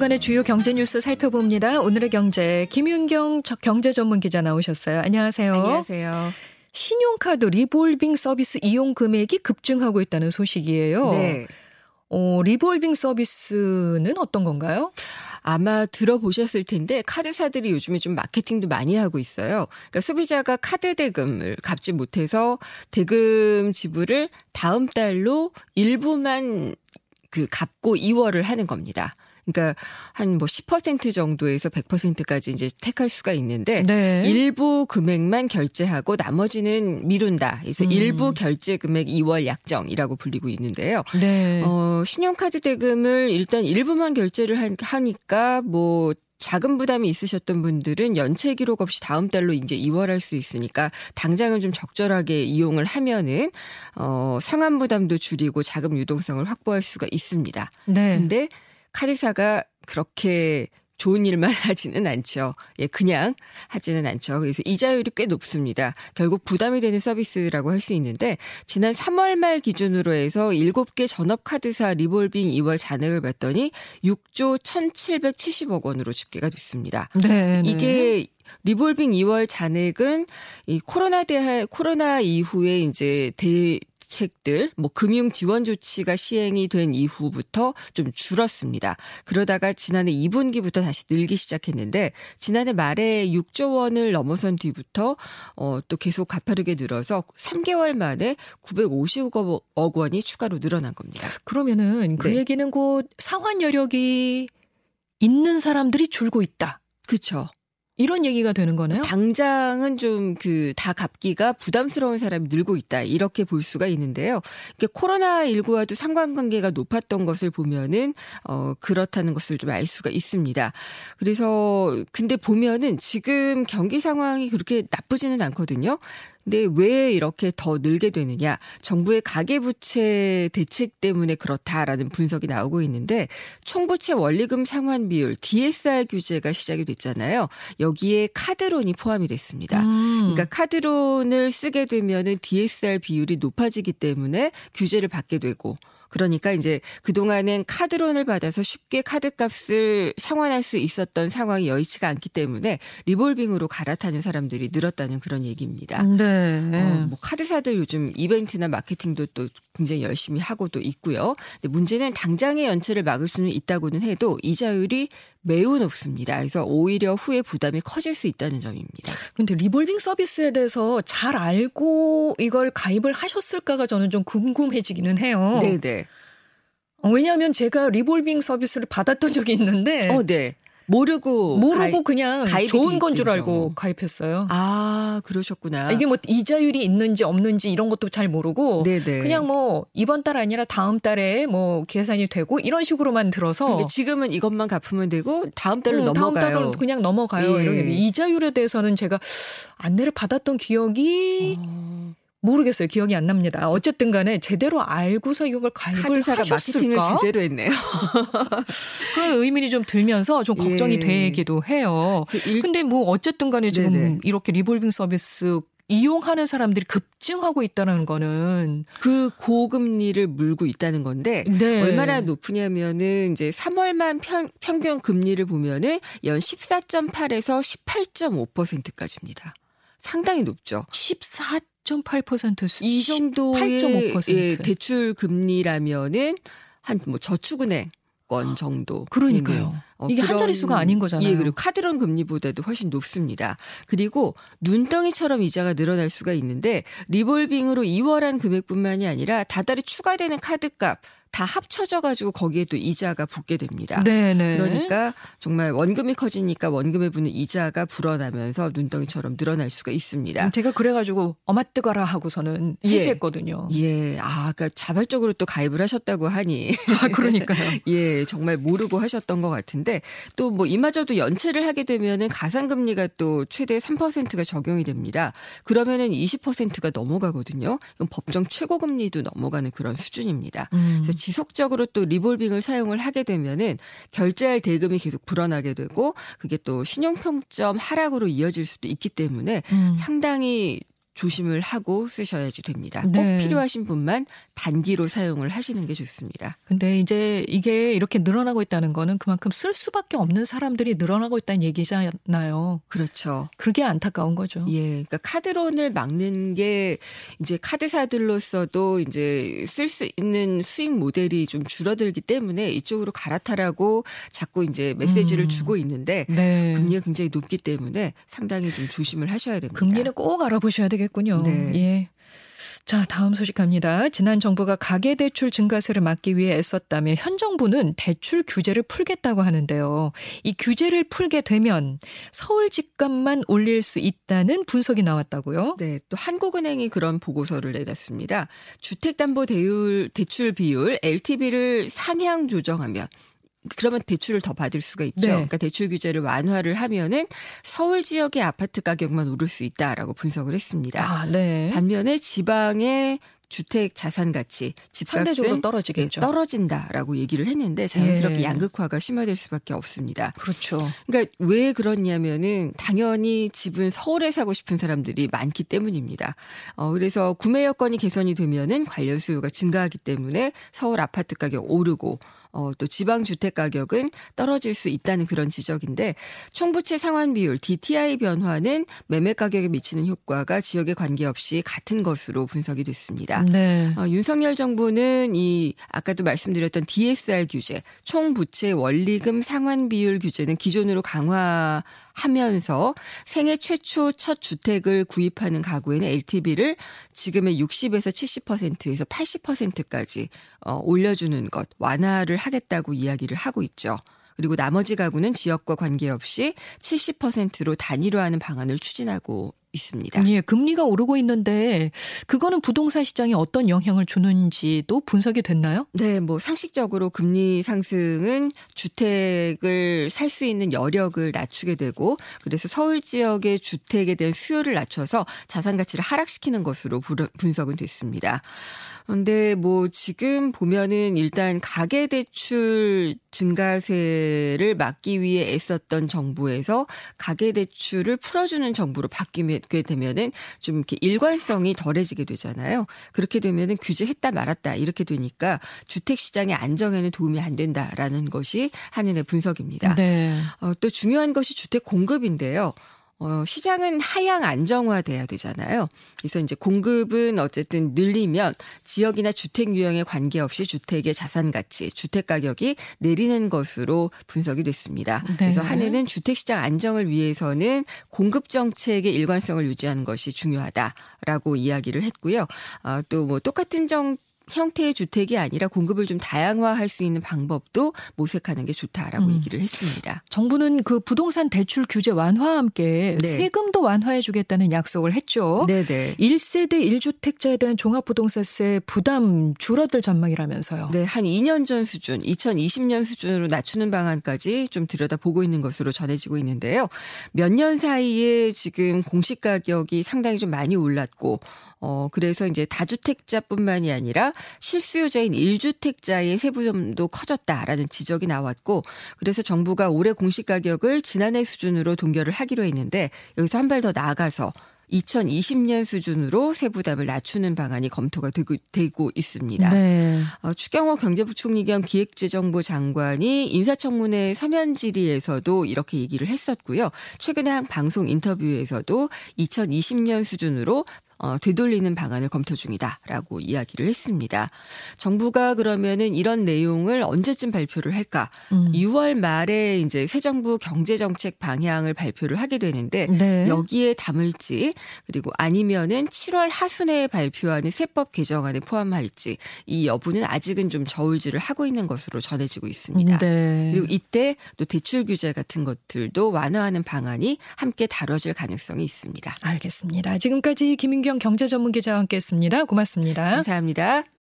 주간의 주요 경제 뉴스 살펴봅니다. 오늘의 경제 김윤경 경제 전문 기자 나오셨어요. 안녕하세요. 안녕하세요. 신용카드 리볼빙 서비스 이용 금액이 급증하고 있다는 소식이에요. 네. 어, 리볼빙 서비스는 어떤 건가요? 아마 들어보셨을 텐데 카드사들이 요즘에 좀 마케팅도 많이 하고 있어요. 그러니까 소비자가 카드 대금을 갚지 못해서 대금 지불을 다음 달로 일부만 그 갚고 이월을 하는 겁니다. 그러니까 한 뭐 10% 정도에서 100%까지 이제 택할 수가 있는데 네. 일부 금액만 결제하고 나머지는 미룬다. 그래서 음. 일부 결제 금액 2월 약정이라고 불리고 있는데요. 네. 어, 신용카드 대금을 일단 일부만 결제를 하- 하니까 뭐 자금 부담이 있으셨던 분들은 연체 기록 없이 다음 달로 이제 이월할 수 있으니까 당장은 좀 적절하게 이용을 하면은 어 상환 부담도 줄이고 자금 유동성을 확보할 수가 있습니다. 네. 근데 카드사가 그렇게 좋은 일만 하지는 않죠. 예, 그냥 하지는 않죠. 그래서 이자율이 꽤 높습니다. 결국 부담이 되는 서비스라고 할 수 있는데 지난 3월 말 기준으로 해서 7개 전업 카드사 리볼빙 이월 잔액을 봤더니 6조 1,770억 원으로 집계가 됐습니다. 네. 네. 이게 리볼빙 이월 잔액은 이 코로나 대하 코로나 이후에 이제 대 책들 뭐 금융 지원 조치가 시행이 된 이후부터 좀 줄었습니다. 그러다가 지난해 2분기부터 다시 늘기 시작했는데 지난해 말에 6조 원을 넘어선 뒤부터 어 또 계속 가파르게 늘어서 3개월 만에 950억 원이 추가로 늘어난 겁니다. 그러면은 그 네. 얘기는 곧 상환 여력이 있는 사람들이 줄고 있다. 그렇죠. 이런 얘기가 되는 거네요. 당장은 좀 그 다 갚기가 부담스러운 사람이 늘고 있다 이렇게 볼 수가 있는데요. 이게 코로나 19와도 상관관계가 높았던 것을 보면은 어 그렇다는 것을 좀 알 수가 있습니다. 그래서 근데 보면은 지금 경기 상황이 그렇게 나쁘지는 않거든요. 근데 왜 이렇게 더 늘게 되느냐? 정부의 가계부채 대책 때문에 그렇다라는 분석이 나오고 있는데 총부채 원리금 상환 비율 DSR 규제가 시작이 됐잖아요. 여기에 카드론이 포함이 됐습니다. 음. 그러니까 카드론을 쓰게 되면은 DSR 비율이 높아지기 때문에 규제를 받게 되고 그러니까 이제 그동안엔 카드론을 받아서 쉽게 카드값을 상환할 수 있었던 상황이 여의치가 않기 때문에 리볼빙으로 갈아타는 사람들이 늘었다는 그런 얘기입니다. 네. 어, 뭐 카드사들 요즘 이벤트나 마케팅도 또 굉장히 열심히 하고도 있고요. 근데 문제는 당장의 연체를 막을 수는 있다고는 해도 이자율이 매우 높습니다. 그래서 오히려 후에 부담이 커질 수 있다는 점입니다. 근데 리볼빙 서비스에 대해서 잘 알고 이걸 가입을 하셨을까가 저는 좀 궁금해지기는 해요. 네네. 어, 왜냐하면 제가 리볼빙 서비스를 받았던 적이 있는데 어, 네. 모르고 모르고 가입- 그냥 좋은 건 줄 알고. 가입했어요. 아, 그러셨구나. 이게 뭐 이자율이 있는지 없는지 이런 것도 잘 모르고 네네. 그냥 뭐 이번 달 아니라 다음 달에 뭐 계산이 되고 이런 식으로만 들어서 그러니까 지금은 이것만 갚으면 되고 다음 달로 음, 다음 넘어가요. 달은 그냥 넘어가요. 예. 이렇게 이자율에 대해서는 제가 안내를 받았던 기억이 어, 모르겠어요. 기억이 안 납니다. 어쨌든 간에 제대로 알고서 이걸 가입을 카드사가 마케팅을? 제대로 했네요. 그런 의문이 좀 들면서 좀 걱정이 예. 되기도 해요. 그 일- 근데 뭐 어쨌든 간에 지금 네네. 이렇게 리볼빙 서비스 이용하는 사람들이 급증하고 있다는 거는 그 고금리를 물고 있다는 건데 네. 얼마나 높으냐면은 이제 3월만 평, 평균 금리를 보면은 연 14.8에서 18.5%까지입니다. 상당히 높죠. 14.8% 수. 이 정도의 18.5%. 예, 대출 금리라면은 한 뭐 저축은행 건 정도. 그러니까요. 어, 이게 한 자릿수가 아닌 거잖아요. 예, 그리고 카드론 금리보다도 훨씬 높습니다. 그리고 눈덩이처럼 이자가 늘어날 수가 있는데 리볼빙으로 2월한 금액뿐만이 아니라 다달이 추가되는 카드값 다 합쳐져 가지고 거기에 또 이자가 붙게 됩니다. 네네. 그러니까 정말 원금이 커지니까 원금에 붙는 이자가 불어나면서 눈덩이처럼 늘어날 수가 있습니다. 제가 그래가지고 어마 뜨거라 하고서는 예. 해지했거든요. 예, 아, 그러니까 자발적으로 또 가입을 하셨다고 하니 아, 그러니까요. 예, 정말 모르고 하셨던 것 같은데 또 뭐 이마저도 연체를 하게 되면은 가상금리가 또 최대 3%가 적용이 됩니다. 그러면은 20%가 넘어가거든요. 이건 법정 최고금리도 넘어가는 그런 수준입니다. 음. 그래서 지속적으로 또 리볼빙을 사용을 하게 되면은 결제할 대금이 계속 불어나게 되고 그게 또 신용평점 하락으로 이어질 수도 있기 때문에 음. 상당히 조심을 하고 쓰셔야지 됩니다. 꼭 네. 필요하신 분만 단기로 사용을 하시는 게 좋습니다. 근데 이제 이게 이렇게 늘어나고 있다는 거는 그만큼 쓸 수밖에 없는 사람들이 늘어나고 있다는 얘기잖아요. 그렇죠. 그게 안타까운 거죠. 예, 그러니까 카드론을 막는 게 이제 카드사들로서도 이제 쓸 수 있는 수익 모델이 좀 줄어들기 때문에 이쪽으로 갈아타라고 자꾸 이제 메시지를 음. 주고 있는데 네. 금리가 굉장히 높기 때문에 상당히 좀 조심을 하셔야 됩니다. 금리는 꼭 알아보셔야 되겠 군요. 네. 예. 자, 다음 소식 갑니다. 지난 정부가 가계대출 증가세를 막기 위해 애썼다며 현 정부는 대출 규제를 풀겠다고 하는데요. 이 규제를 풀게 되면 서울 집값만 올릴 수 있다는 분석이 나왔다고요? 네, 또 한국은행이 그런 보고서를 내놨습니다. 주택담보대출 대출 비율 LTV를 상향 조정하면 그러면 대출을 더 받을 수가 있죠. 네. 그러니까 대출 규제를 완화를 하면은 서울 지역의 아파트 가격만 오를 수 있다라고 분석을 했습니다. 아, 네. 반면에 지방의 주택 자산 가치, 집값은 예, 떨어지겠죠. 떨어진다라고 얘기를 했는데 자연스럽게 예. 양극화가 심화될 수밖에 없습니다. 그렇죠. 그러니까 왜 그렇냐면은 당연히 집은 서울에 사고 싶은 사람들이 많기 때문입니다. 어 그래서 구매 여건이 개선이 되면은 관련 수요가 증가하기 때문에 서울 아파트 가격 오르고 어, 또 지방 주택 가격은 떨어질 수 있다는 그런 지적인데 총부채 상환 비율 DTI 변화는 매매 가격에 미치는 효과가 지역에 관계없이 같은 것으로 분석이 됐습니다. 네. 어, 윤석열 정부는 이 아까도 말씀드렸던 DSR 규제, 총부채 원리금 상환 비율 규제는 기존으로 강화 하면서 생애 최초 첫 주택을 구입하는 가구에는 LTV를 지금의 60에서 70%에서 80%까지 어, 올려주는 것 완화를 하겠다고 이야기를 하고 있죠. 그리고 나머지 가구는 지역과 관계없이 70%로 단일화하는 방안을 추진하고 있습니다. 예, 금리가 오르고 있는데 그거는 부동산 시장에 어떤 영향을 주는지도 분석이 됐나요? 네, 뭐 상식적으로 금리 상승은 주택을 살 수 있는 여력을 낮추게 되고 그래서 서울 지역의 주택에 대한 수요를 낮춰서 자산 가치를 하락시키는 것으로 부- 분석은 됐습니다. 근데 뭐 지금 보면은 일단 가계 대출 증가세를 막기 위해 애썼던 정부에서 가계 대출을 풀어주는 정부로 바뀌 게 되면은 좀 이렇게 일관성이 덜해지게 되잖아요. 그렇게 되면은 규제했다 말았다 이렇게 되니까 주택 시장의 안정에는 도움이 안 된다라는 것이 한은의 분석입니다. 네. 어, 또 중요한 것이 주택 공급인데요. 어, 시장은 하향 안정화돼야 되잖아요. 그래서 이제 공급은 어쨌든 늘리면 지역이나 주택 유형에 관계없이 주택의 자산 가치, 주택 가격이 내리는 것으로 분석이 됐습니다. 네. 그래서 한해는 주택 시장 안정을 위해서는 공급 정책의 일관성을 유지하는 것이 중요하다라고 이야기를 했고요. 아, 또 뭐 똑같은 정 형태의 주택이 아니라 공급을 좀 다양화할 수 있는 방법도 모색하는 게 좋다라고 음. 얘기를 했습니다. 정부는 그 부동산 대출 규제 완화와 함께 네. 세금도 완화해 주겠다는 약속을 했죠. 네 네. 1세대 1주택자에 대한 종합부동산세 부담 줄어들 전망이라면서요. 네, 한 2년 전 수준, 2020년 수준으로 낮추는 방안까지 좀 들여다보고 있는 것으로 전해지고 있는데요. 몇 년 사이에 지금 공시 가격이 상당히 좀 많이 올랐고, 어, 그래서 이제 다주택자뿐만이 아니라 실수요자인 1주택자의 세부담도 커졌다라는 지적이 나왔고, 그래서 정부가 올해 공시 가격을 지난해 수준으로 동결을 하기로 했는데, 여기서 한 발 더 나아가서 2020년 수준으로 세부담을 낮추는 방안이 검토가 되고, 되고 있습니다. 네. 어, 추경호 경제부총리 겸 기획재정부 장관이 인사청문회 서면 질의에서도 이렇게 얘기를 했었고요. 최근에 한 방송 인터뷰에서도 2020년 수준으로 어, 되돌리는 방안을 검토 중이다라고 이야기를 했습니다. 정부가 그러면은 이런 내용을 언제쯤 발표를 할까? 음. 6월 말에 이제 새 정부 경제 정책 방향을 발표를 하게 되는데 네. 여기에 담을지 그리고 아니면은 7월 하순에 발표하는 세법 개정안에 포함할지 이 여부는 아직은 좀 저울질을 하고 있는 것으로 전해지고 있습니다. 네. 그리고 이때 또 대출 규제 같은 것들도 완화하는 방안이 함께 다뤄질 가능성이 있습니다. 알겠습니다. 지금까지 김인 경 경제전문기자와 함께했습니다. 고맙습니다. 감사합니다.